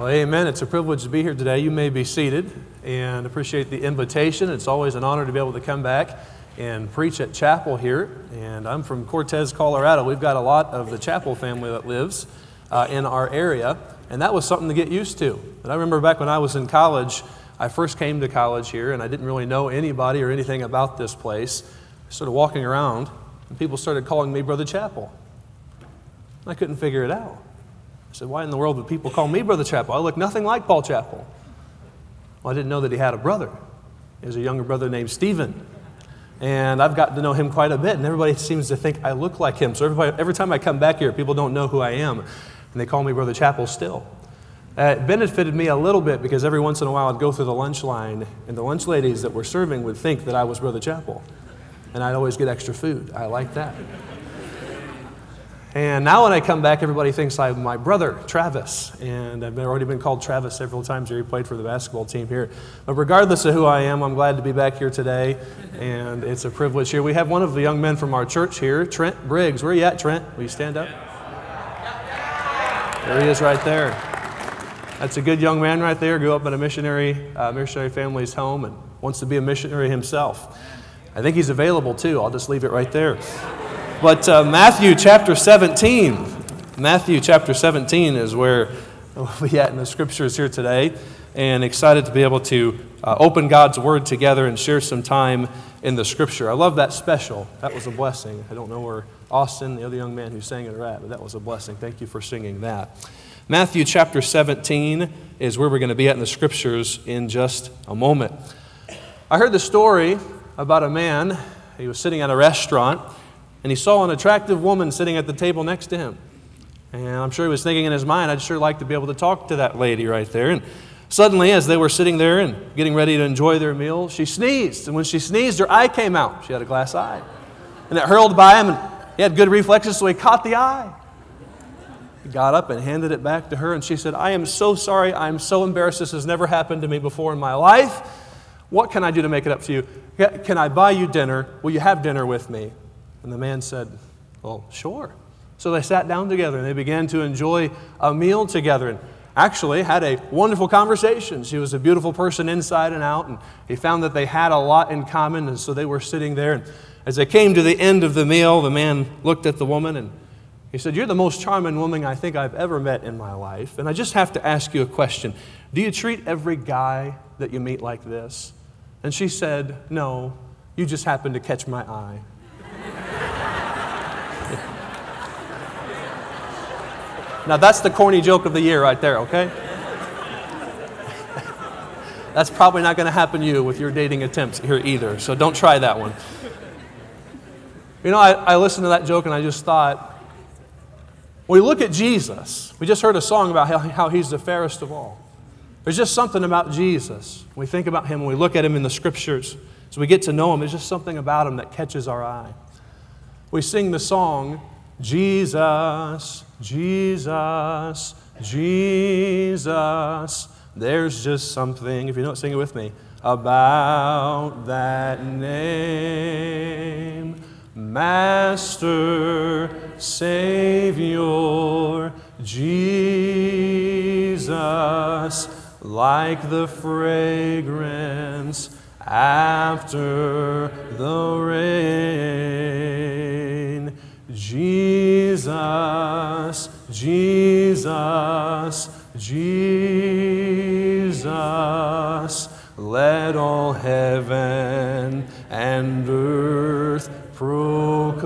Well, amen. It's a privilege to be here today. You may be seated and appreciate the invitation. It's always an honor to be able to come back and preach at chapel here. And I'm from Cortez, Colorado. We've got a lot of the Chappell family that lives uh, in our area, and that was something to get used to. But I remember back when I was in college, I first came to college here, and I didn't really know anybody or anything about this place. I started walking around, and people started calling me Brother Chappell. I couldn't figure it out. I said, Why in the world would people call me Brother Chappell? I look nothing like Paul Chappell. Well, I didn't know that he had a brother. He has a younger brother named Stephen. And I've gotten to know him quite a bit, and everybody seems to think I look like him. So every time I come back here, people don't know who I am, and they call me Brother Chappell still. Uh, it benefited me a little bit because every once in a while I'd go through the lunch line, and the lunch ladies that were serving would think that I was Brother Chappell. And I'd always get extra food. I like that. And now when I come back, everybody thinks I'm my brother, Travis. And I've already been called Travis several times here. He played for the basketball team here. But regardless of who I am, I'm glad to be back here today. And it's a privilege here. We have one of the young men from our church here, Trent Briggs. Where are you at, Trent? Will you stand up? There he is right there. That's a good young man right there. Grew up in a missionary, uh, missionary family's home and wants to be a missionary himself. I think he's available too. I'll just leave it right there. But uh, Matthew chapter 17, Matthew chapter 17 is where we at in the scriptures here today, and excited to be able to uh, open God's word together and share some time in the scripture. I love that special. That was a blessing. I don't know where Austin, the other young man who sang it, are at, but that was a blessing. Thank you for singing that. Matthew chapter 17 is where we're going to be at in the scriptures in just a moment. I heard the story about a man. He was sitting at a restaurant and he saw an attractive woman sitting at the table next to him. And I'm sure he was thinking in his mind, I'd sure like to be able to talk to that lady right there. And suddenly, as they were sitting there and getting ready to enjoy their meal, she sneezed. And when she sneezed, her eye came out. She had a glass eye. And it hurled by him, and he had good reflexes, so he caught the eye. He got up and handed it back to her, and she said, I am so sorry. I'm so embarrassed. This has never happened to me before in my life. What can I do to make it up to you? Can I buy you dinner? Will you have dinner with me? And the man said, Well, sure. So they sat down together and they began to enjoy a meal together and actually had a wonderful conversation. She was a beautiful person inside and out, and he found that they had a lot in common, and so they were sitting there. And as they came to the end of the meal, the man looked at the woman and he said, You're the most charming woman I think I've ever met in my life. And I just have to ask you a question Do you treat every guy that you meet like this? And she said, No, you just happened to catch my eye. Now, that's the corny joke of the year right there, okay? that's probably not going to happen to you with your dating attempts here either, so don't try that one. You know, I, I listened to that joke and I just thought, when we look at Jesus, we just heard a song about how, how he's the fairest of all. There's just something about Jesus. When we think about him, when we look at him in the scriptures, as we get to know him, there's just something about him that catches our eye. We sing the song, Jesus, Jesus, Jesus. There's just something, if you don't sing it with me, about that name. Master, Savior, Jesus, like the fragrance after the rain. Jesus, Jesus, Jesus, let all heaven and earth proclaim.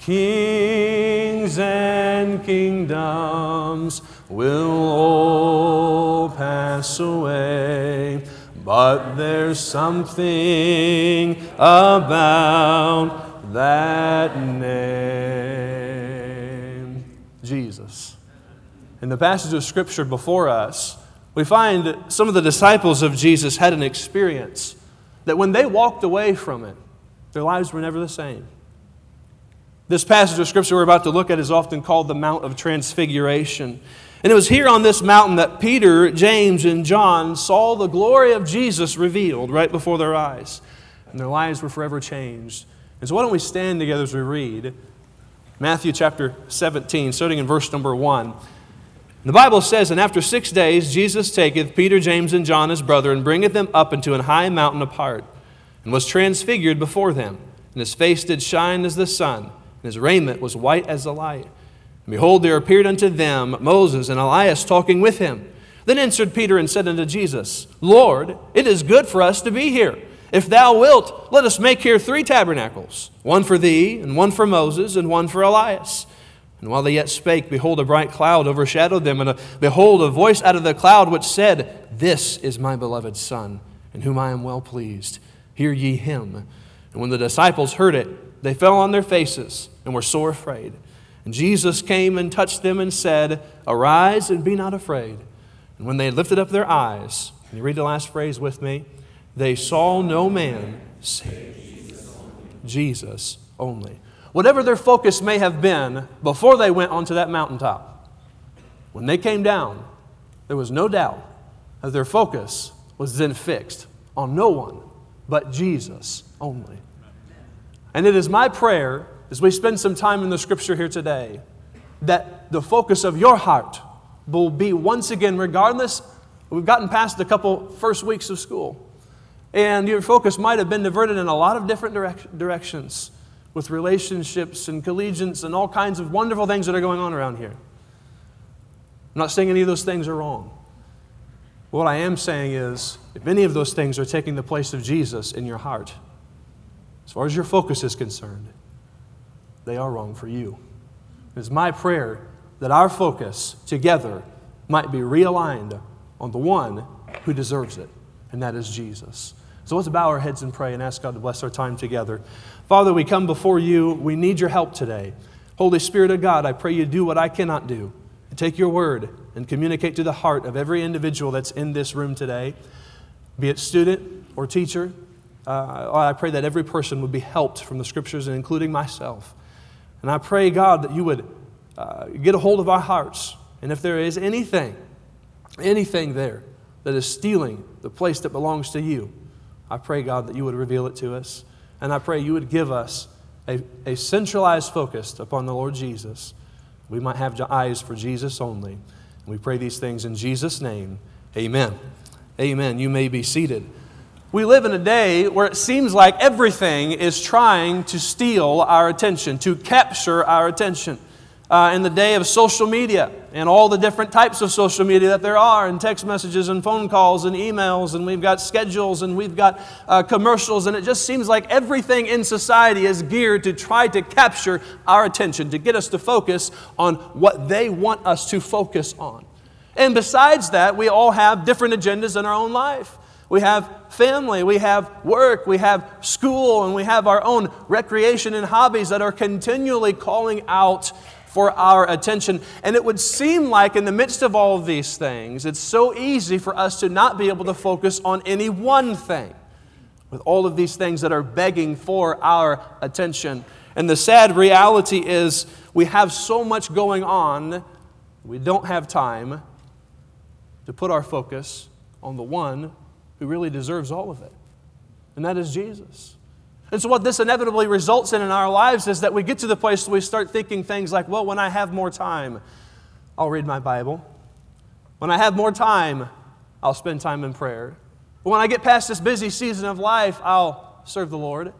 Kings and kingdoms will all pass away but there's something about that name Jesus. In the passage of Scripture before us, we find that some of the disciples of Jesus had an experience that when they walked away from it, their lives were never the same. This passage of Scripture we're about to look at is often called the Mount of Transfiguration. And it was here on this mountain that Peter, James, and John saw the glory of Jesus revealed right before their eyes. And their lives were forever changed. And so, why don't we stand together as we read Matthew chapter 17, starting in verse number 1. The Bible says, And after six days Jesus taketh Peter, James, and John his brother, and bringeth them up into an high mountain apart, and was transfigured before them. And his face did shine as the sun, and his raiment was white as the light. And behold, there appeared unto them Moses and Elias talking with him. Then answered Peter and said unto Jesus, Lord, it is good for us to be here. If thou wilt, let us make here three tabernacles one for thee, and one for Moses, and one for Elias. And while they yet spake, behold, a bright cloud overshadowed them, and a, behold, a voice out of the cloud which said, This is my beloved Son, in whom I am well pleased. Hear ye him. And when the disciples heard it, they fell on their faces and were sore afraid. And Jesus came and touched them and said, Arise and be not afraid. And when they lifted up their eyes, can you read the last phrase with me? They saw no man save Jesus only. Whatever their focus may have been before they went onto that mountaintop, when they came down, there was no doubt that their focus was then fixed on no one but Jesus only. And it is my prayer as we spend some time in the scripture here today that the focus of your heart will be once again, regardless, we've gotten past the couple first weeks of school. And your focus might have been diverted in a lot of different direct- directions with relationships and collegiates and all kinds of wonderful things that are going on around here. I'm not saying any of those things are wrong. What I am saying is, if any of those things are taking the place of Jesus in your heart, as far as your focus is concerned, they are wrong for you. It's my prayer that our focus together might be realigned on the one who deserves it, and that is Jesus. So let's bow our heads and pray and ask God to bless our time together. Father, we come before you. We need your help today. Holy Spirit of God, I pray you do what I cannot do. Take your word and communicate to the heart of every individual that's in this room today, be it student or teacher. Uh, I pray that every person would be helped from the scriptures, and including myself. And I pray, God, that you would uh, get a hold of our hearts. And if there is anything, anything there that is stealing the place that belongs to you, I pray, God, that you would reveal it to us. And I pray you would give us a, a centralized focus upon the Lord Jesus. We might have eyes for Jesus only. And we pray these things in Jesus' name. Amen. Amen. You may be seated. We live in a day where it seems like everything is trying to steal our attention, to capture our attention uh, in the day of social media and all the different types of social media that there are, and text messages and phone calls and emails, and we've got schedules and we've got uh, commercials, and it just seems like everything in society is geared to try to capture our attention, to get us to focus on what they want us to focus on. And besides that, we all have different agendas in our own life. We have family, we have work, we have school, and we have our own recreation and hobbies that are continually calling out for our attention. And it would seem like, in the midst of all of these things, it's so easy for us to not be able to focus on any one thing with all of these things that are begging for our attention. And the sad reality is, we have so much going on, we don't have time to put our focus on the one who really deserves all of it, and that is Jesus. And so, what this inevitably results in in our lives is that we get to the place where we start thinking things like, well, when I have more time, I'll read my Bible. When I have more time, I'll spend time in prayer. When I get past this busy season of life, I'll serve the Lord.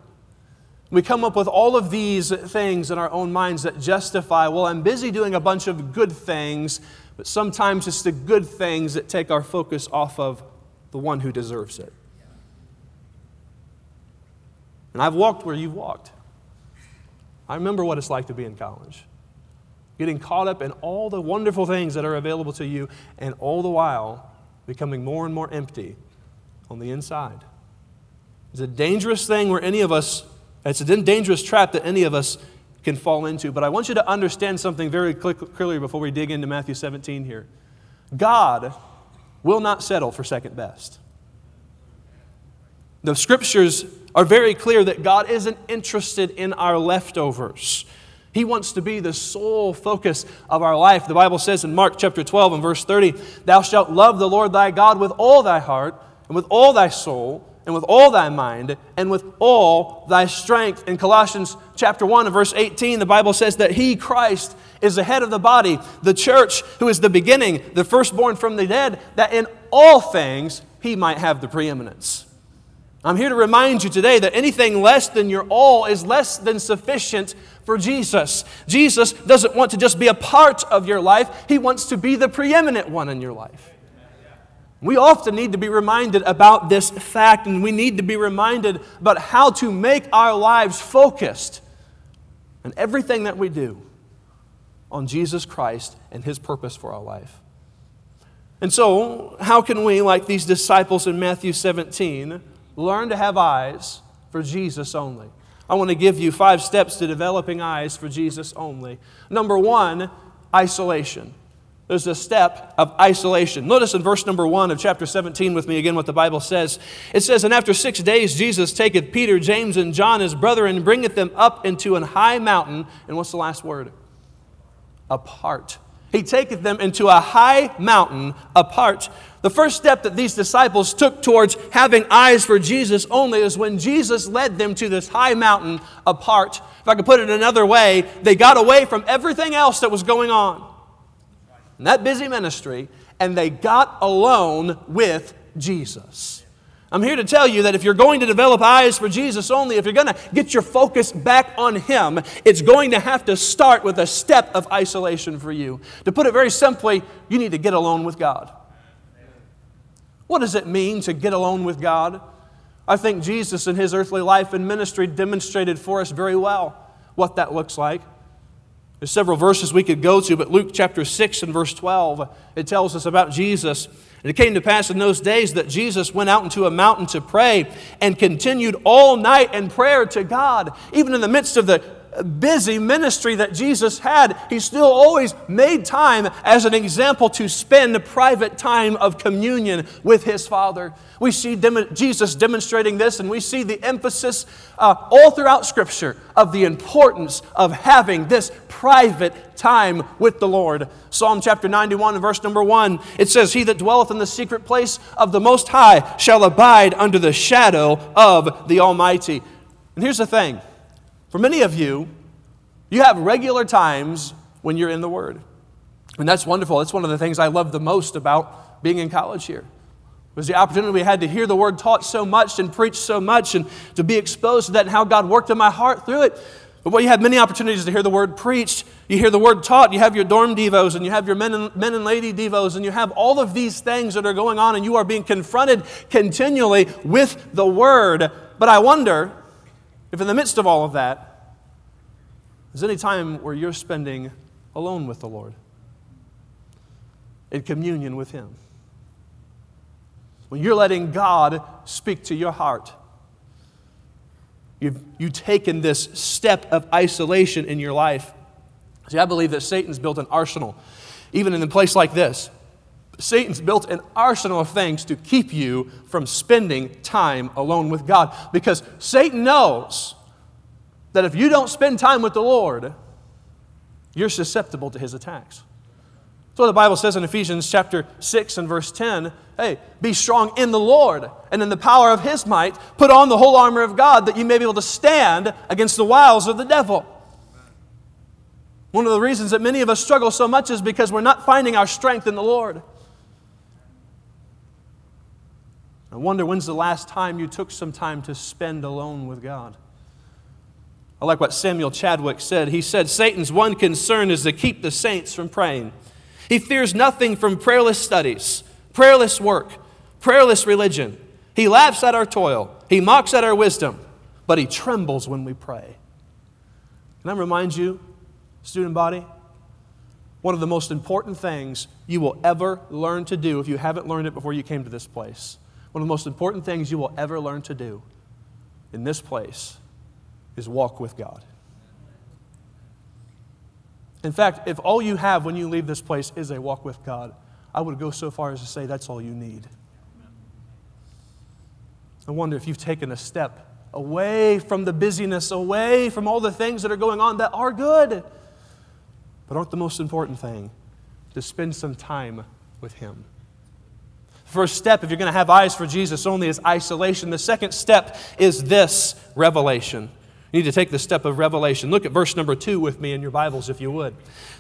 We come up with all of these things in our own minds that justify, well, I'm busy doing a bunch of good things, but sometimes it's the good things that take our focus off of the one who deserves it. And I've walked where you've walked. I remember what it's like to be in college. Getting caught up in all the wonderful things that are available to you, and all the while becoming more and more empty on the inside. It's a dangerous thing where any of us, it's a dangerous trap that any of us can fall into. But I want you to understand something very clearly before we dig into Matthew 17 here. God will not settle for second best. The scriptures are very clear that God isn't interested in our leftovers. He wants to be the sole focus of our life. The Bible says in Mark chapter 12 and verse 30, Thou shalt love the Lord thy God with all thy heart, and with all thy soul, and with all thy mind and with all thy strength. In Colossians chapter 1 and verse 18, the Bible says that he, Christ, is the head of the body, the church, who is the beginning, the firstborn from the dead, that in all things he might have the preeminence. I'm here to remind you today that anything less than your all is less than sufficient for Jesus. Jesus doesn't want to just be a part of your life, He wants to be the preeminent one in your life. We often need to be reminded about this fact, and we need to be reminded about how to make our lives focused and everything that we do on Jesus Christ and His purpose for our life. And so, how can we, like these disciples in Matthew 17, learn to have eyes for Jesus only? I want to give you five steps to developing eyes for Jesus only. Number one, isolation. There's a step of isolation. Notice in verse number one of chapter 17 with me again what the Bible says. It says, And after six days, Jesus taketh Peter, James, and John, his brother, and bringeth them up into an high mountain. And what's the last word? Apart. He taketh them into a high mountain apart. The first step that these disciples took towards having eyes for Jesus only is when Jesus led them to this high mountain apart. If I could put it another way, they got away from everything else that was going on in that busy ministry, and they got alone with Jesus. I'm here to tell you that if you're going to develop eyes for Jesus only, if you're going to get your focus back on Him, it's going to have to start with a step of isolation for you. To put it very simply, you need to get alone with God. What does it mean to get alone with God? I think Jesus in his earthly life and ministry demonstrated for us very well what that looks like. There's several verses we could go to, but Luke chapter 6 and verse 12, it tells us about Jesus. And it came to pass in those days that Jesus went out into a mountain to pray and continued all night in prayer to God. Even in the midst of the busy ministry that Jesus had, he still always made time as an example to spend private time of communion with his Father. We see dem- Jesus demonstrating this, and we see the emphasis uh, all throughout Scripture of the importance of having this private time with the Lord. Psalm chapter 91 verse number 1, it says, He that dwelleth in the secret place of the Most High shall abide under the shadow of the Almighty. And here's the thing for many of you, you have regular times when you're in the Word. And that's wonderful. That's one of the things I love the most about being in college here. Was the opportunity we had to hear the word taught so much and preached so much and to be exposed to that and how God worked in my heart through it. But you have many opportunities to hear the word preached, you hear the word taught, you have your dorm devos and you have your men and, men and lady devos, and you have all of these things that are going on, and you are being confronted continually with the word. But I wonder if in the midst of all of that, there's any time where you're spending alone with the Lord, in communion with Him, when you're letting God speak to your heart, you've, you've taken this step of isolation in your life. See, I believe that Satan's built an arsenal, even in a place like this. Satan's built an arsenal of things to keep you from spending time alone with God because Satan knows that if you don't spend time with the Lord, you're susceptible to his attacks. That's what the Bible says in Ephesians chapter 6 and verse 10. Hey, be strong in the Lord and in the power of his might. Put on the whole armor of God that you may be able to stand against the wiles of the devil. One of the reasons that many of us struggle so much is because we're not finding our strength in the Lord. I wonder when's the last time you took some time to spend alone with God? I like what Samuel Chadwick said. He said, Satan's one concern is to keep the saints from praying. He fears nothing from prayerless studies, prayerless work, prayerless religion. He laughs at our toil, he mocks at our wisdom, but he trembles when we pray. Can I remind you, student body, one of the most important things you will ever learn to do if you haven't learned it before you came to this place one of the most important things you will ever learn to do in this place is walk with God. In fact, if all you have when you leave this place is a walk with God, I would go so far as to say that's all you need. I wonder if you've taken a step away from the busyness, away from all the things that are going on that are good, but aren't the most important thing to spend some time with Him. First step, if you're going to have eyes for Jesus only, is isolation. The second step is this revelation. You need to take the step of revelation. Look at verse number two with me in your Bibles, if you would.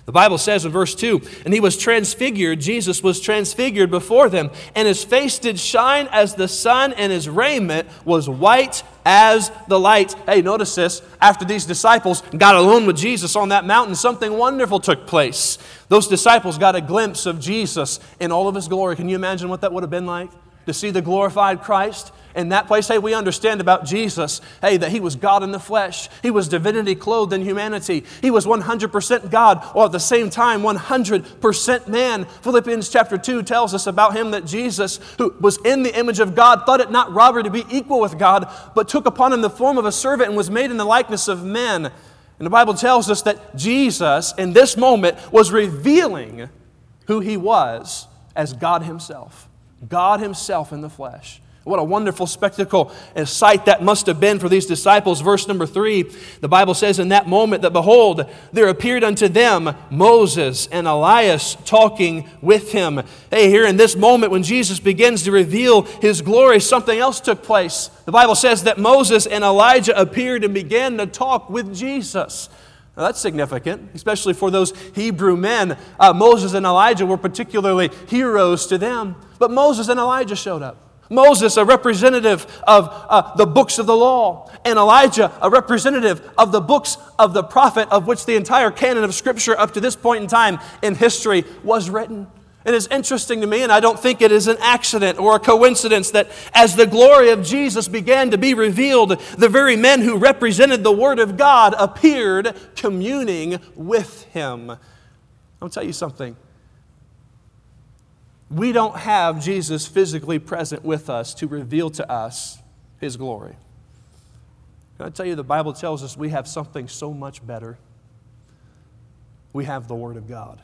The Bible says in verse 2 And he was transfigured, Jesus was transfigured before them, and his face did shine as the sun, and his raiment was white as the light. Hey, notice this. After these disciples got alone with Jesus on that mountain, something wonderful took place. Those disciples got a glimpse of Jesus in all of his glory. Can you imagine what that would have been like? To see the glorified Christ? In that place, hey, we understand about Jesus, hey, that he was God in the flesh. He was divinity clothed in humanity. He was 100% God, or at the same time 100% man. Philippians chapter 2 tells us about him that Jesus, who was in the image of God, thought it not robbery to be equal with God, but took upon him the form of a servant and was made in the likeness of men. And the Bible tells us that Jesus, in this moment, was revealing who he was as God himself. God himself in the flesh. What a wonderful spectacle and sight that must have been for these disciples. Verse number three, the Bible says, In that moment that behold, there appeared unto them Moses and Elias talking with him. Hey, here in this moment when Jesus begins to reveal his glory, something else took place. The Bible says that Moses and Elijah appeared and began to talk with Jesus. Now, that's significant, especially for those Hebrew men. Uh, Moses and Elijah were particularly heroes to them. But Moses and Elijah showed up. Moses, a representative of uh, the books of the law, and Elijah, a representative of the books of the prophet, of which the entire canon of Scripture up to this point in time in history was written. It is interesting to me, and I don't think it is an accident or a coincidence that as the glory of Jesus began to be revealed, the very men who represented the Word of God appeared communing with Him. I'll tell you something we don't have Jesus physically present with us to reveal to us his glory. Can I tell you, the Bible tells us we have something so much better. We have the Word of God.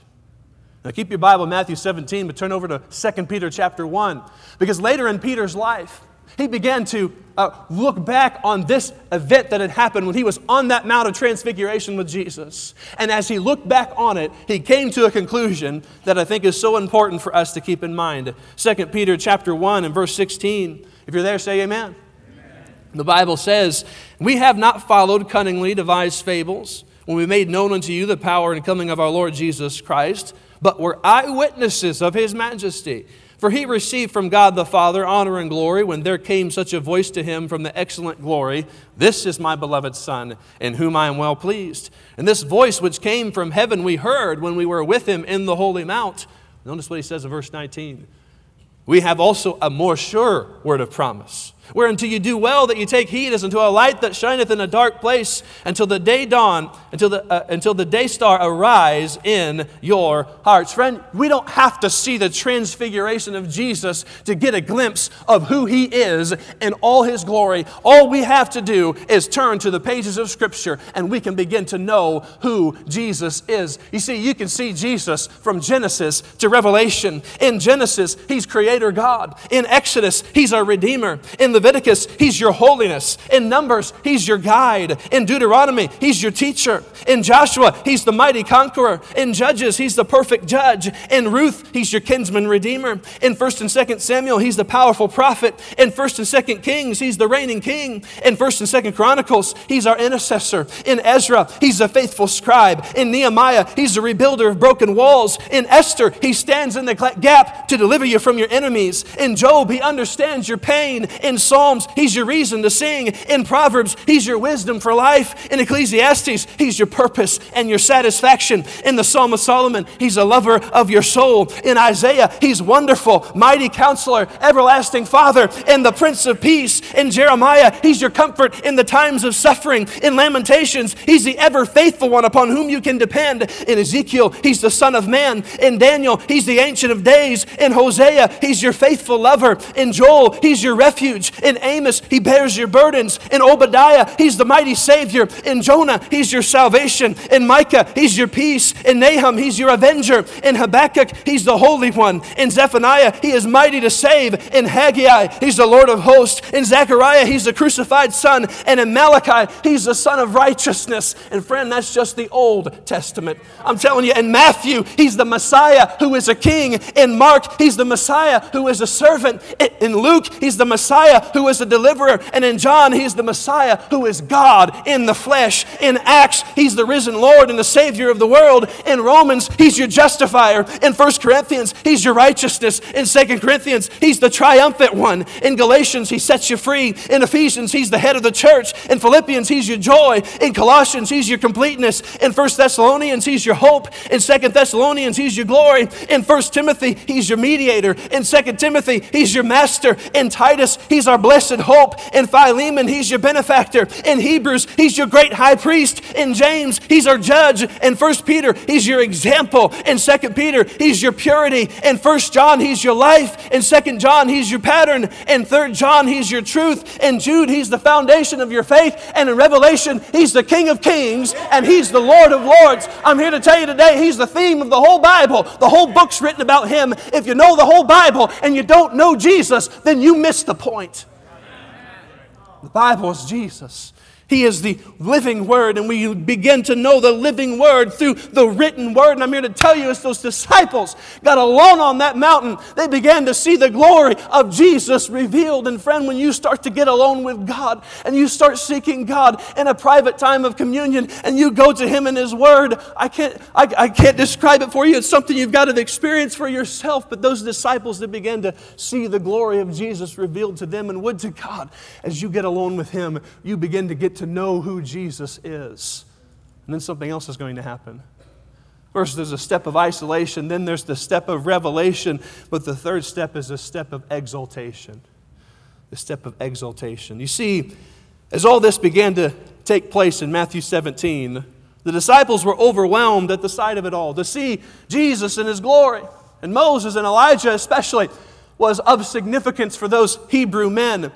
Now keep your Bible, Matthew 17, but turn over to 2 Peter chapter 1. Because later in Peter's life, he began to uh, look back on this event that had happened when he was on that Mount of Transfiguration with Jesus. And as he looked back on it, he came to a conclusion that I think is so important for us to keep in mind. 2 Peter chapter 1 and verse 16. If you're there, say amen. amen. The Bible says, We have not followed cunningly devised fables when we made known unto you the power and coming of our Lord Jesus Christ, but were eyewitnesses of his majesty. For he received from God the Father honor and glory when there came such a voice to him from the excellent glory This is my beloved Son, in whom I am well pleased. And this voice which came from heaven we heard when we were with him in the holy mount. Notice what he says in verse 19. We have also a more sure word of promise Whereunto you do well that you take heed as unto a light that shineth in a dark place until the day dawn, until the, uh, until the day star arise in your hearts. Friend, we don't have to see the transfiguration of Jesus to get a glimpse of who he is in all his glory. All we have to do is turn to the pages of Scripture and we can begin to know who Jesus is. You see, you can see Jesus from Genesis to Revelation. In Genesis, he's creator God. In Exodus, he's our redeemer. In the Leviticus, He's your holiness. In Numbers, He's your guide. In Deuteronomy, He's your teacher. In Joshua, He's the mighty conqueror. In Judges, He's the perfect judge. In Ruth, He's your kinsman redeemer. In 1st and 2nd Samuel, He's the powerful prophet. In 1st and 2nd Kings, He's the reigning king. In 1st and 2nd Chronicles, He's our intercessor. In Ezra, He's a faithful scribe. In Nehemiah, He's the rebuilder of broken walls. In Esther, He stands in the gap to deliver you from your enemies. In Job, He understands your pain. In Psalms, He's your reason to sing. In Proverbs, He's your wisdom for life. In Ecclesiastes, He's your purpose and your satisfaction. In the Psalm of Solomon, He's a lover of your soul. In Isaiah, He's wonderful, mighty counselor, everlasting Father, and the Prince of Peace. In Jeremiah, He's your comfort in the times of suffering. In Lamentations, He's the ever faithful one upon whom you can depend. In Ezekiel, He's the Son of Man. In Daniel, He's the Ancient of Days. In Hosea, He's your faithful lover. In Joel, He's your refuge. In Amos, he bears your burdens. In Obadiah, he's the mighty Savior. In Jonah, he's your salvation. In Micah, he's your peace. In Nahum, he's your avenger. In Habakkuk, he's the Holy One. In Zephaniah, he is mighty to save. In Haggai, he's the Lord of hosts. In Zechariah, he's the crucified Son. And in Malachi, he's the Sun of righteousness. And friend, that's just the Old Testament. I'm telling you, in Matthew, he's the Messiah who is a king. In Mark, he's the Messiah who is a servant. In Luke, he's the Messiah who is the deliverer. And in John, he's the Messiah who is God in the flesh. In Acts, he's the risen Lord and the Savior of the world. In Romans, he's your justifier. In 1 Corinthians, he's your righteousness. In 2 Corinthians, he's the triumphant one. In Galatians, he sets you free. In Ephesians, he's the head of the church. In Philippians, he's your joy. In Colossians, he's your completeness. In 1 Thessalonians, he's your hope. In 2 Thessalonians, he's your glory. In 1 Timothy, he's your mediator. In 2 Timothy, he's your master. In Titus, he's our blessed hope. In Philemon, he's your benefactor. In Hebrews, he's your great high priest. In James, he's our judge. In 1 Peter, he's your example. In 2 Peter, he's your purity. In 1 John, he's your life. In 2 John, he's your pattern. In 3 John, he's your truth. In Jude, he's the foundation of your faith. And in Revelation, he's the King of kings and he's the Lord of lords. I'm here to tell you today, he's the theme of the whole Bible. The whole book's written about him. If you know the whole Bible and you don't know Jesus, then you miss the point. The Bible is Jesus. He is the living word, and we begin to know the living word through the written word. And I'm here to tell you, as those disciples got alone on that mountain, they began to see the glory of Jesus revealed. And friend, when you start to get alone with God and you start seeking God in a private time of communion and you go to Him in His word, I can't, I, I can't describe it for you. It's something you've got to experience for yourself. But those disciples that began to see the glory of Jesus revealed to them, and would to God, as you get alone with Him, you begin to get to know who Jesus is. And then something else is going to happen. First, there's a step of isolation, then there's the step of revelation, but the third step is a step of exaltation. The step of exaltation. You see, as all this began to take place in Matthew 17, the disciples were overwhelmed at the sight of it all. To see Jesus in his glory, and Moses and Elijah especially, was of significance for those Hebrew men.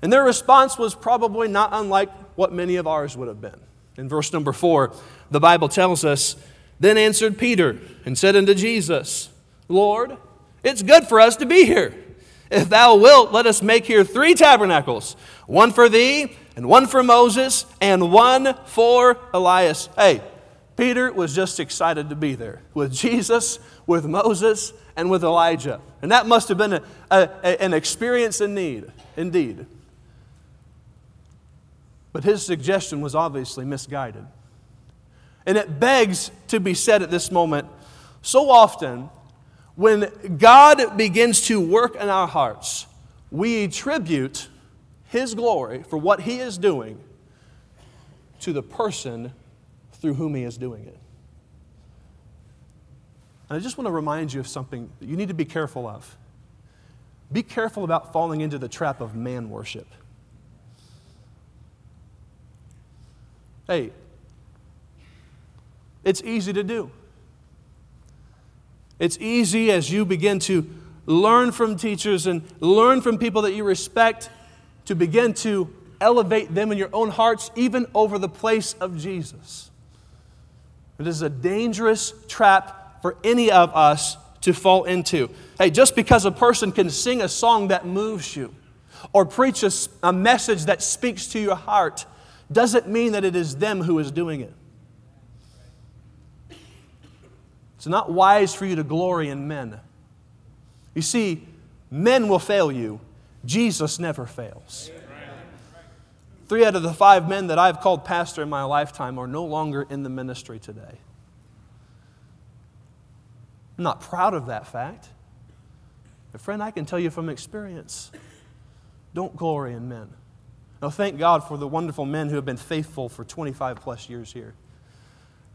And their response was probably not unlike what many of ours would have been. In verse number four, the Bible tells us Then answered Peter and said unto Jesus, Lord, it's good for us to be here. If thou wilt, let us make here three tabernacles one for thee, and one for Moses, and one for Elias. Hey, Peter was just excited to be there with Jesus, with Moses, and with Elijah. And that must have been a, a, an experience in need, indeed. But his suggestion was obviously misguided. And it begs to be said at this moment so often, when God begins to work in our hearts, we attribute his glory for what he is doing to the person through whom he is doing it. And I just want to remind you of something that you need to be careful of. Be careful about falling into the trap of man worship. Hey, it's easy to do. It's easy as you begin to learn from teachers and learn from people that you respect to begin to elevate them in your own hearts, even over the place of Jesus. It is a dangerous trap for any of us to fall into. Hey, just because a person can sing a song that moves you or preach a, a message that speaks to your heart doesn't mean that it is them who is doing it. It's not wise for you to glory in men. You see, men will fail you, Jesus never fails. Three out of the five men that I've called pastor in my lifetime are no longer in the ministry today. I'm not proud of that fact. But, friend, I can tell you from experience don't glory in men. Now, thank God for the wonderful men who have been faithful for 25 plus years here.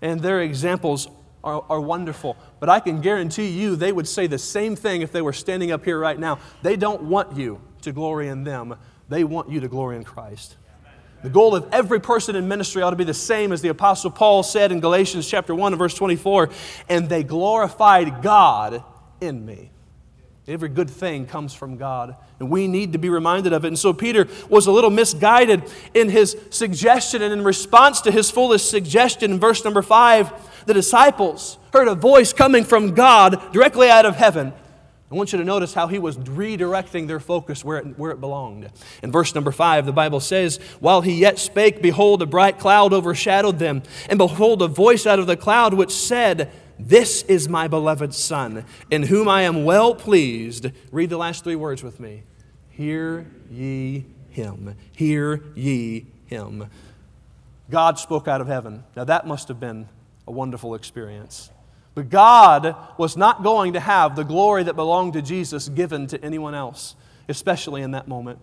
And their examples are, are, wonderful. But I can guarantee you they would say the same thing if they were standing up here right now. They don't want you to glory in them, they want you to glory in Christ. The goal of every person in ministry ought to be the same as the Apostle Paul said in Galatians chapter 1 verse 24, and they glorified God in me. Every good thing comes from God, and we need to be reminded of it. And so Peter was a little misguided in his suggestion, and in response to his foolish suggestion in verse number five, the disciples heard a voice coming from God directly out of heaven. I want you to notice how he was redirecting their focus where it, where it belonged. In verse number five, the Bible says, While he yet spake, behold, a bright cloud overshadowed them, and behold, a voice out of the cloud which said, this is my beloved Son, in whom I am well pleased. Read the last three words with me. Hear ye him. Hear ye him. God spoke out of heaven. Now, that must have been a wonderful experience. But God was not going to have the glory that belonged to Jesus given to anyone else, especially in that moment.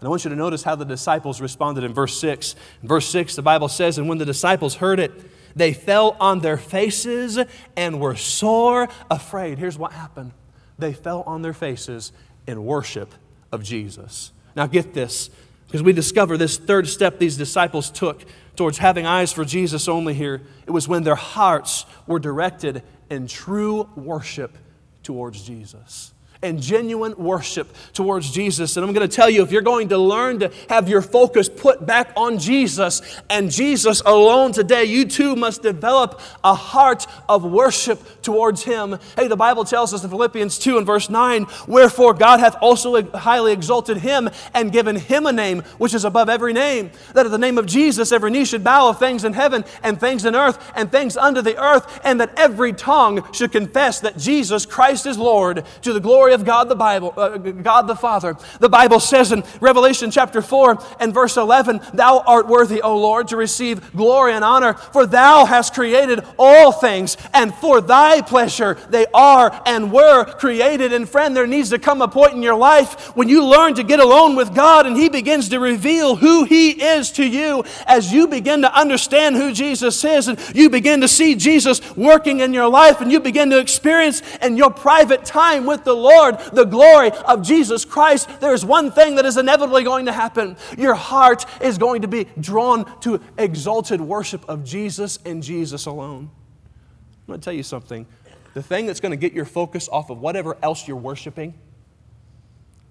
And I want you to notice how the disciples responded in verse 6. In verse 6, the Bible says, And when the disciples heard it, they fell on their faces and were sore afraid. Here's what happened they fell on their faces in worship of Jesus. Now, get this, because we discover this third step these disciples took towards having eyes for Jesus only here. It was when their hearts were directed in true worship towards Jesus and genuine worship towards Jesus. And I'm going to tell you if you're going to learn to have your focus put back on Jesus and Jesus alone today, you too must develop a heart of worship towards Him. Hey, the Bible tells us in Philippians 2 and verse 9, Wherefore God hath also highly exalted Him and given Him a name which is above every name, that at the name of Jesus every knee should bow of things in heaven and things in earth and things under the earth, and that every tongue should confess that Jesus Christ is Lord to the glory glory of God the Bible, uh, God the Father. The Bible says in Revelation chapter 4 and verse 11, Thou art worthy, O Lord, to receive glory and honor, for thou hast created all things, and for thy pleasure they are and were created. And friend, there needs to come a point in your life when you learn to get alone with God and He begins to reveal who He is to you as you begin to understand who Jesus is and you begin to see Jesus working in your life and you begin to experience in your private time with the Lord The glory of Jesus Christ, there's one thing that is inevitably going to happen. Your heart is going to be drawn to exalted worship of Jesus and Jesus alone. I'm going to tell you something. The thing that's going to get your focus off of whatever else you're worshiping,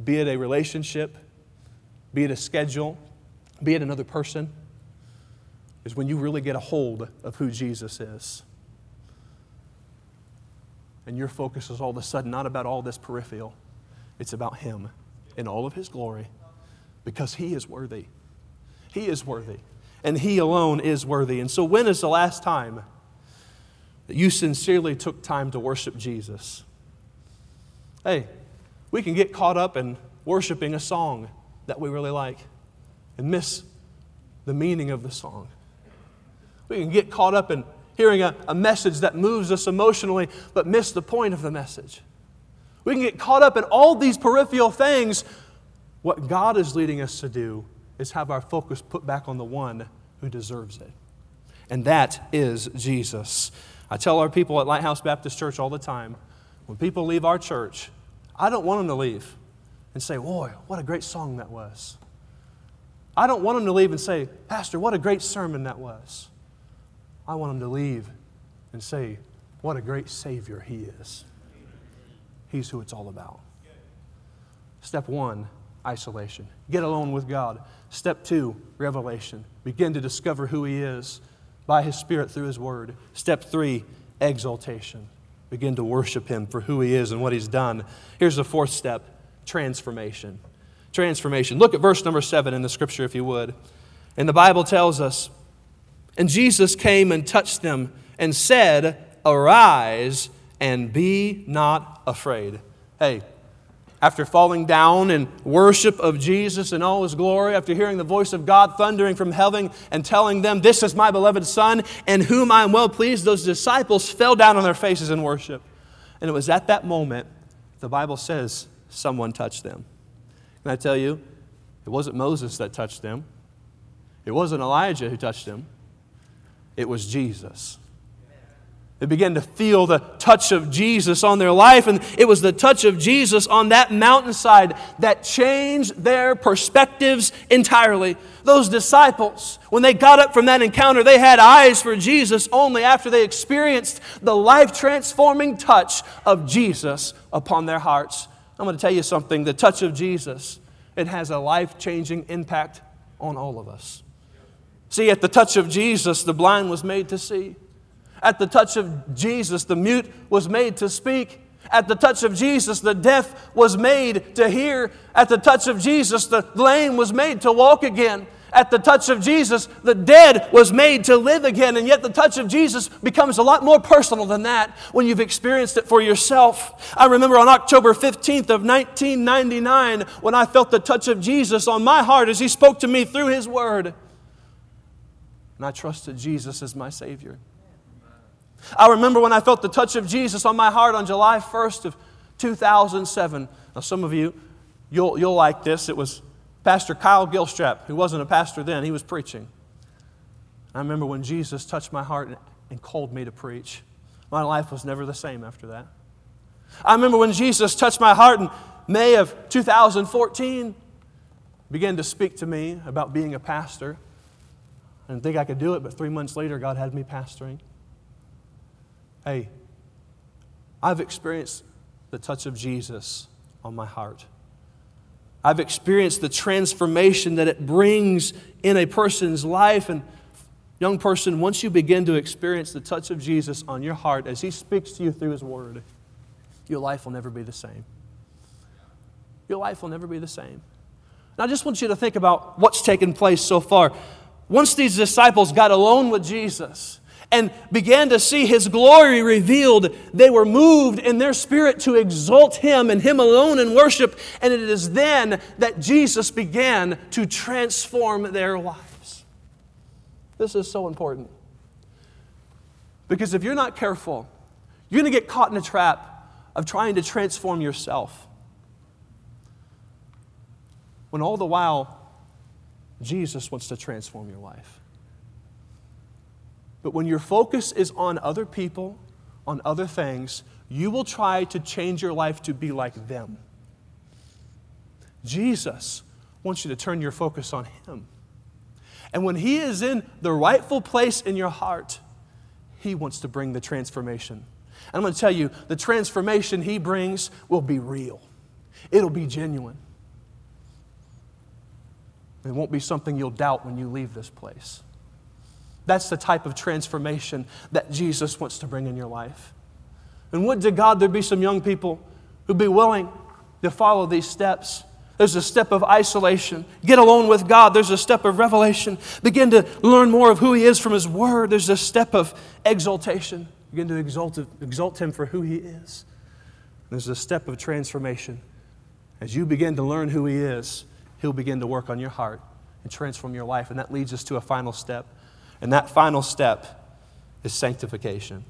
be it a relationship, be it a schedule, be it another person, is when you really get a hold of who Jesus is and your focus is all of a sudden not about all this peripheral, it's about Him in all of His glory because He is worthy. He is worthy. And He alone is worthy. And so, when is the last time that you sincerely took time to worship Jesus? Hey, we can get caught up in worshiping a song that we really like and miss the meaning of the song. We can get caught up in hearing a, a message that moves us emotionally, but miss the point of the message. We can get caught up in all these peripheral things. What God is leading us to do is have our focus put back on the one who deserves it. And that is Jesus. I tell our people at Lighthouse Baptist Church all the time when people leave our church, I don't want them to leave and say, Boy, what a great song that was. I don't want them to leave and say, Pastor, what a great sermon that was. I want them to leave and say, What a great Savior He is. He's who it's all about. Step one, isolation. Get alone with God. Step two, revelation. Begin to discover who He is by His Spirit through His Word. Step three, exaltation. Begin to worship Him for who He is and what He's done. Here's the fourth step transformation. Transformation. Look at verse number seven in the scripture, if you would. And the Bible tells us and Jesus came and touched them and said, Arise and be not afraid. Hey, after falling down in worship of Jesus in all his glory, after hearing the voice of God thundering from heaven and telling them, This is my beloved Son, in whom I am well pleased, those disciples fell down on their faces in worship. And it was at that moment, the Bible says, someone touched them. Can I tell you, it wasn't Moses that touched them, it wasn't Elijah who touched them it was Jesus. They began to feel the touch of Jesus on their life, and it was the touch of Jesus on that mountainside that changed their perspectives entirely. Those disciples, when they got up from that encounter, they had eyes for Jesus only after they experienced the life transforming touch of Jesus upon their hearts. I'm going to tell you something the touch of Jesus, it has a life changing impact on all of us. See, at the touch of Jesus, the blind was made to see. At the touch of Jesus, the mute was made to speak. At the touch of Jesus, the deaf was made to hear. At the touch of Jesus, the lame was made to walk again. At the touch of Jesus, the dead was made to live again. And yet, the touch of Jesus becomes a lot more personal than that when you've experienced it for yourself. I remember on October 15th of 1999 when I felt the touch of Jesus on my heart as He spoke to me through His Word. And I trusted Jesus as my Savior. I remember when I felt the touch of Jesus on my heart on July 1st of 2007. Now, some of you, you'll, you'll like this. It was Pastor Kyle Gilstrap, who wasn't a pastor then, he was preaching. I remember when Jesus touched my heart and, and called me to preach. My life was never the same after that. I remember when Jesus touched my heart in May of 2014, began to speak to me about being a pastor. I didn't think I could do it, but three months later, God had me pastoring. Hey, I've experienced the touch of Jesus on my heart. I've experienced the transformation that it brings in a person's life. And, young person, once you begin to experience the touch of Jesus on your heart as He speaks to you through His Word, your life will never be the same. Your life will never be the same. Now, I just want you to think about what's taken place so far. Once these disciples got alone with Jesus, and began to see his glory revealed, they were moved in their spirit to exalt him and him alone in worship. And it is then that Jesus began to transform their lives. This is so important. Because if you're not careful, you're going to get caught in a trap of trying to transform yourself. When all the while, Jesus wants to transform your life. But when your focus is on other people, on other things, you will try to change your life to be like them. Jesus wants you to turn your focus on Him. And when He is in the rightful place in your heart, He wants to bring the transformation. And I'm going to tell you, the transformation He brings will be real, it'll be genuine. It won't be something you'll doubt when you leave this place. That's the type of transformation that Jesus wants to bring in your life. And would to God there be some young people who'd be willing to follow these steps. There's a step of isolation. Get alone with God. There's a step of revelation. Begin to learn more of who He is from His Word. There's a step of exaltation. Begin to exalt, exalt Him for who He is. There's a step of transformation. As you begin to learn who He is, He'll begin to work on your heart and transform your life. And that leads us to a final step. And that final step is sanctification.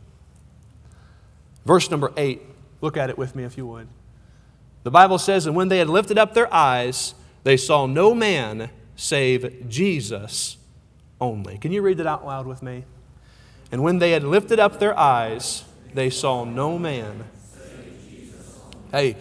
Verse number eight, look at it with me if you would. The Bible says, And when they had lifted up their eyes, they saw no man save Jesus only. Can you read that out loud with me? And when they had lifted up their eyes, they saw no man. Hey,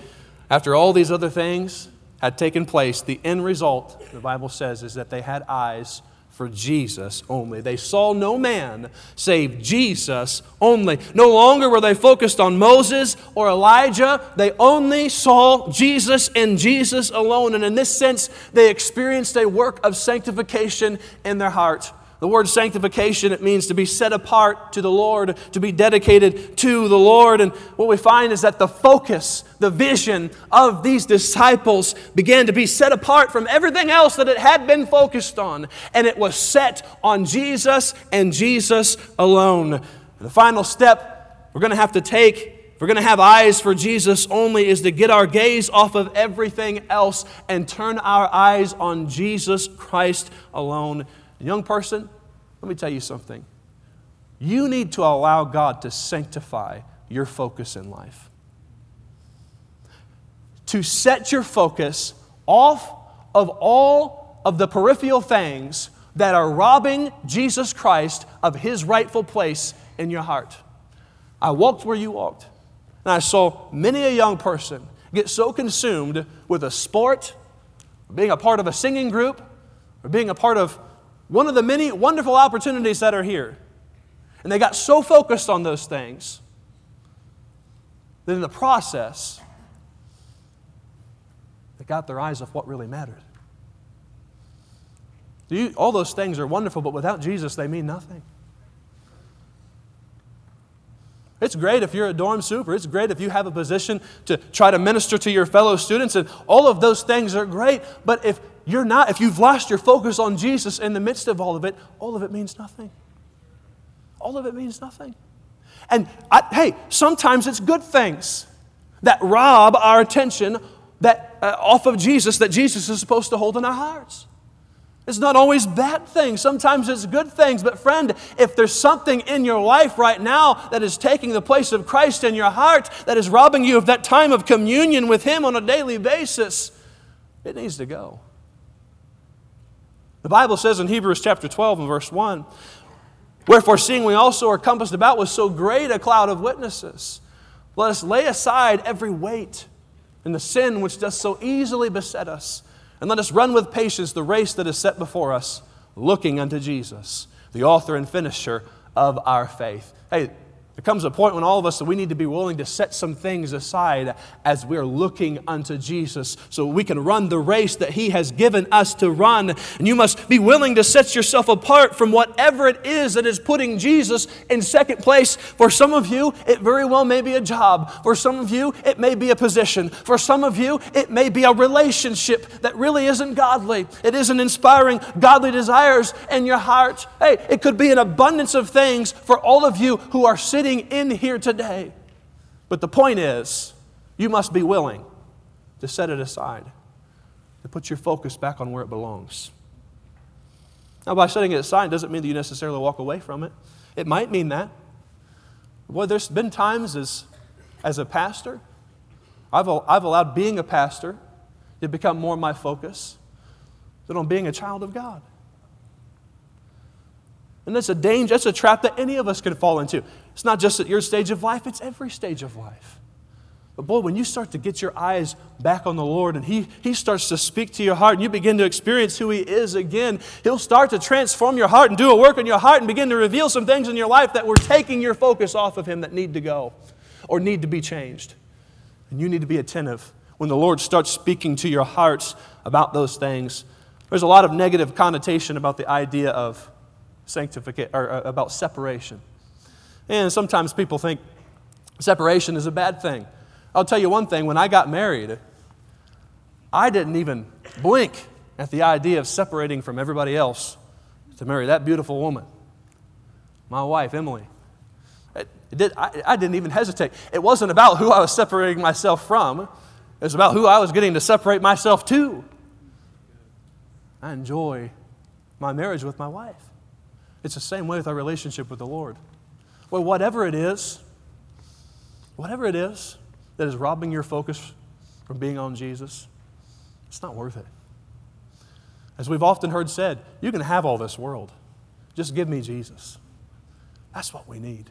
after all these other things had taken place, the end result, the Bible says, is that they had eyes for Jesus only. They saw no man save Jesus only. No longer were they focused on Moses or Elijah. They only saw Jesus and Jesus alone. And in this sense, they experienced a work of sanctification in their heart. The word sanctification, it means to be set apart to the Lord, to be dedicated to the Lord. And what we find is that the focus, the vision of these disciples began to be set apart from everything else that it had been focused on. And it was set on Jesus and Jesus alone. The final step we're going to have to take if we're going to have eyes for Jesus only, is to get our gaze off of everything else and turn our eyes on Jesus Christ alone. Young person, let me tell you something. You need to allow God to sanctify your focus in life. To set your focus off of all of the peripheral things that are robbing Jesus Christ of his rightful place in your heart. I walked where you walked, and I saw many a young person get so consumed with a sport, being a part of a singing group, or being a part of one of the many wonderful opportunities that are here. And they got so focused on those things that in the process, they got their eyes off what really mattered. You, all those things are wonderful, but without Jesus, they mean nothing. It's great if you're a dorm super. It's great if you have a position to try to minister to your fellow students, and all of those things are great. But if you're not, if you've lost your focus on Jesus in the midst of all of it, all of it means nothing. All of it means nothing. And I, hey, sometimes it's good things that rob our attention that, uh, off of Jesus that Jesus is supposed to hold in our hearts. It's not always bad things. Sometimes it's good things. But, friend, if there's something in your life right now that is taking the place of Christ in your heart, that is robbing you of that time of communion with Him on a daily basis, it needs to go. The Bible says in Hebrews chapter 12 and verse 1 Wherefore, seeing we also are compassed about with so great a cloud of witnesses, let us lay aside every weight and the sin which does so easily beset us, and let us run with patience the race that is set before us, looking unto Jesus, the author and finisher of our faith. Hey, there comes a point when all of us, we need to be willing to set some things aside as we're looking unto Jesus so we can run the race that He has given us to run. And you must be willing to set yourself apart from whatever it is that is putting Jesus in second place. For some of you, it very well may be a job. For some of you, it may be a position. For some of you, it may be a relationship that really isn't godly. It isn't inspiring godly desires in your heart. Hey, it could be an abundance of things for all of you who are sitting sitting in here today. But the point is, you must be willing to set it aside, to put your focus back on where it belongs. Now, by setting it aside doesn't mean that you necessarily walk away from it. It might mean that. Boy, there's been times as, as a pastor, I've, I've allowed being a pastor to become more my focus than on being a child of God. And that's a danger, that's a trap that any of us can fall into. It's not just at your stage of life, it's every stage of life. But boy, when you start to get your eyes back on the Lord and he, he starts to speak to your heart and you begin to experience who He is again, He'll start to transform your heart and do a work in your heart and begin to reveal some things in your life that were taking your focus off of Him that need to go or need to be changed. And you need to be attentive when the Lord starts speaking to your hearts about those things. There's a lot of negative connotation about the idea of sanctification or uh, about separation. And sometimes people think separation is a bad thing. I'll tell you one thing when I got married, I didn't even blink at the idea of separating from everybody else to marry that beautiful woman, my wife, Emily. Did, I, I didn't even hesitate. It wasn't about who I was separating myself from, it was about who I was getting to separate myself to. I enjoy my marriage with my wife. It's the same way with our relationship with the Lord. Well, whatever it is, whatever it is that is robbing your focus from being on Jesus, it's not worth it. As we've often heard said, you can have all this world. Just give me Jesus. That's what we need.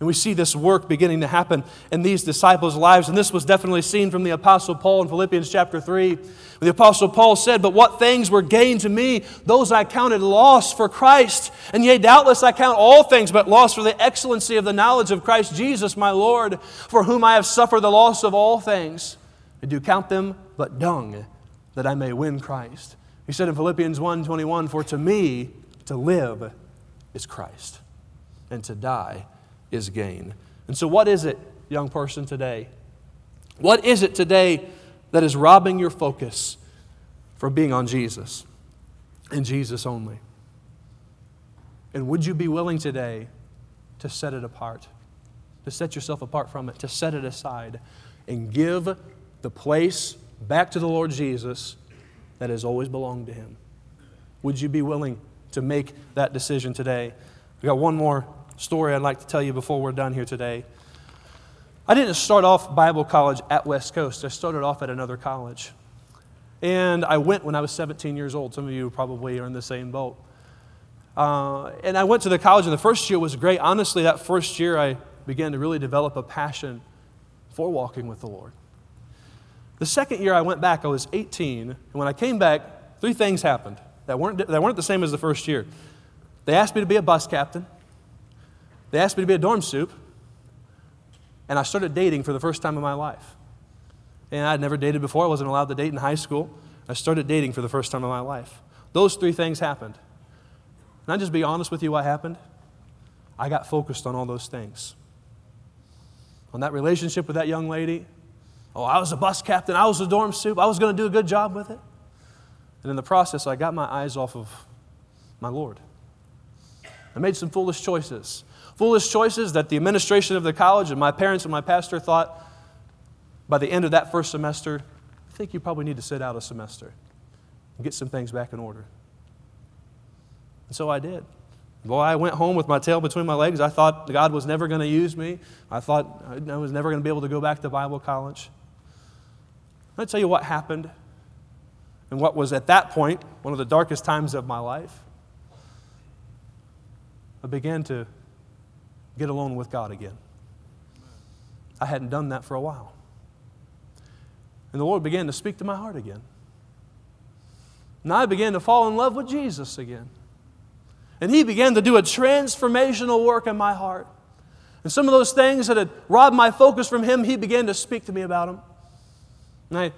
And we see this work beginning to happen in these disciples' lives. And this was definitely seen from the Apostle Paul in Philippians chapter 3. The Apostle Paul said, But what things were gained to me, those I counted loss for Christ. And yea, doubtless I count all things but loss for the excellency of the knowledge of Christ Jesus my Lord, for whom I have suffered the loss of all things. I do count them but dung, that I may win Christ. He said in Philippians 1 21, For to me to live is Christ, and to die is gain. And so, what is it, young person, today? What is it today that is robbing your focus from being on Jesus and Jesus only? And would you be willing today to set it apart, to set yourself apart from it, to set it aside, and give the place back to the Lord Jesus that has always belonged to Him? Would you be willing to make that decision today? We got one more story I'd like to tell you before we're done here today. I didn't start off Bible college at West Coast, I started off at another college. And I went when I was 17 years old. Some of you probably are in the same boat. Uh, and I went to the college, and the first year was great. Honestly, that first year, I began to really develop a passion for walking with the Lord. The second year I went back, I was 18. And when I came back, three things happened that weren't, that weren't the same as the first year. They asked me to be a bus captain. They asked me to be a dorm soup, and I started dating for the first time in my life. And I'd never dated before. I wasn't allowed to date in high school. I started dating for the first time in my life. Those three things happened. And I just be honest with you what happened? I got focused on all those things. On that relationship with that young lady. Oh, I was a bus captain. I was a dorm soup. I was going to do a good job with it. And in the process, I got my eyes off of my Lord. I made some foolish choices. Foolish choices that the administration of the college and my parents and my pastor thought by the end of that first semester, I think you probably need to sit out a semester and get some things back in order. And so I did. Boy, I went home with my tail between my legs. I thought God was never going to use me. I thought I was never going to be able to go back to Bible college. I'll tell you what happened and what was at that point one of the darkest times of my life. I began to get alone with God again. I hadn't done that for a while. And the Lord began to speak to my heart again. And I began to fall in love with Jesus again. And He began to do a transformational work in my heart. And some of those things that had robbed my focus from Him, He began to speak to me about them. And I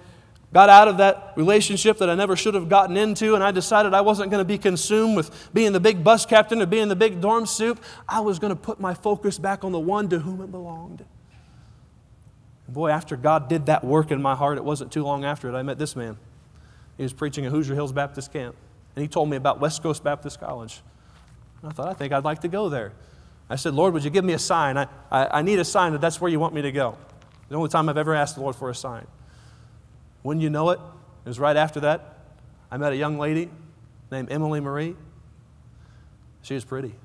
got out of that relationship that I never should have gotten into, and I decided I wasn't going to be consumed with being the big bus captain or being the big dorm soup. I was going to put my focus back on the one to whom it belonged. Boy, after God did that work in my heart, it wasn't too long after it, I met this man. He was preaching at Hoosier Hills Baptist Camp, and he told me about West Coast Baptist College. I thought, I think I'd like to go there. I said, Lord, would you give me a sign? I, I, I need a sign that that's where you want me to go. The only time I've ever asked the Lord for a sign. Wouldn't you know it? It was right after that. I met a young lady named Emily Marie. She was pretty.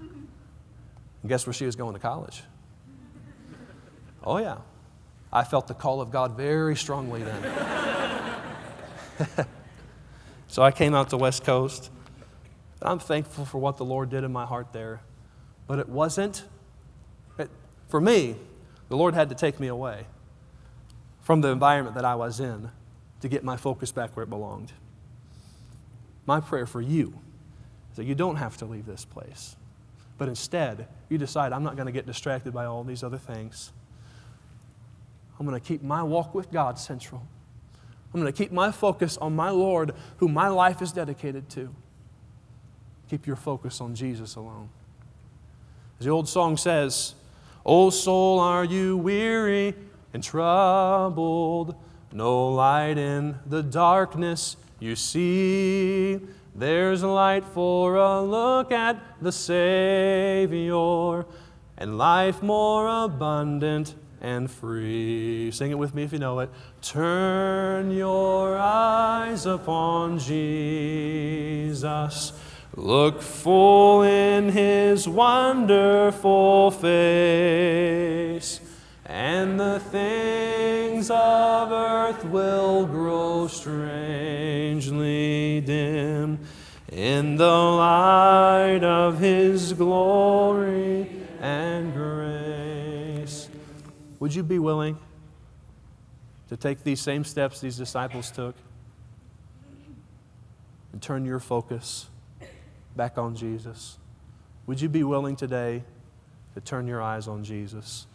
And guess where she was going to college? Oh, yeah. I felt the call of God very strongly then. so I came out to West Coast. I'm thankful for what the Lord did in my heart there. But it wasn't, it, for me, the Lord had to take me away from the environment that I was in to get my focus back where it belonged. My prayer for you is that you don't have to leave this place, but instead, you decide, I'm not going to get distracted by all these other things. I'm going to keep my walk with God central. I'm going to keep my focus on my Lord, who my life is dedicated to. Keep your focus on Jesus alone. As the old song says, O soul, are you weary? And troubled. No light in the darkness you see. There's a light for a look at the Savior and life more abundant and free. Sing it with me if you know it. Turn your eyes upon Jesus. Look full in his wonderful face and the things of earth will grow strangely dim in the light of His glory and grace. Would you be willing to take these same steps these disciples took and turn your focus back on Jesus? Would you be willing today to turn your eyes on Jesus?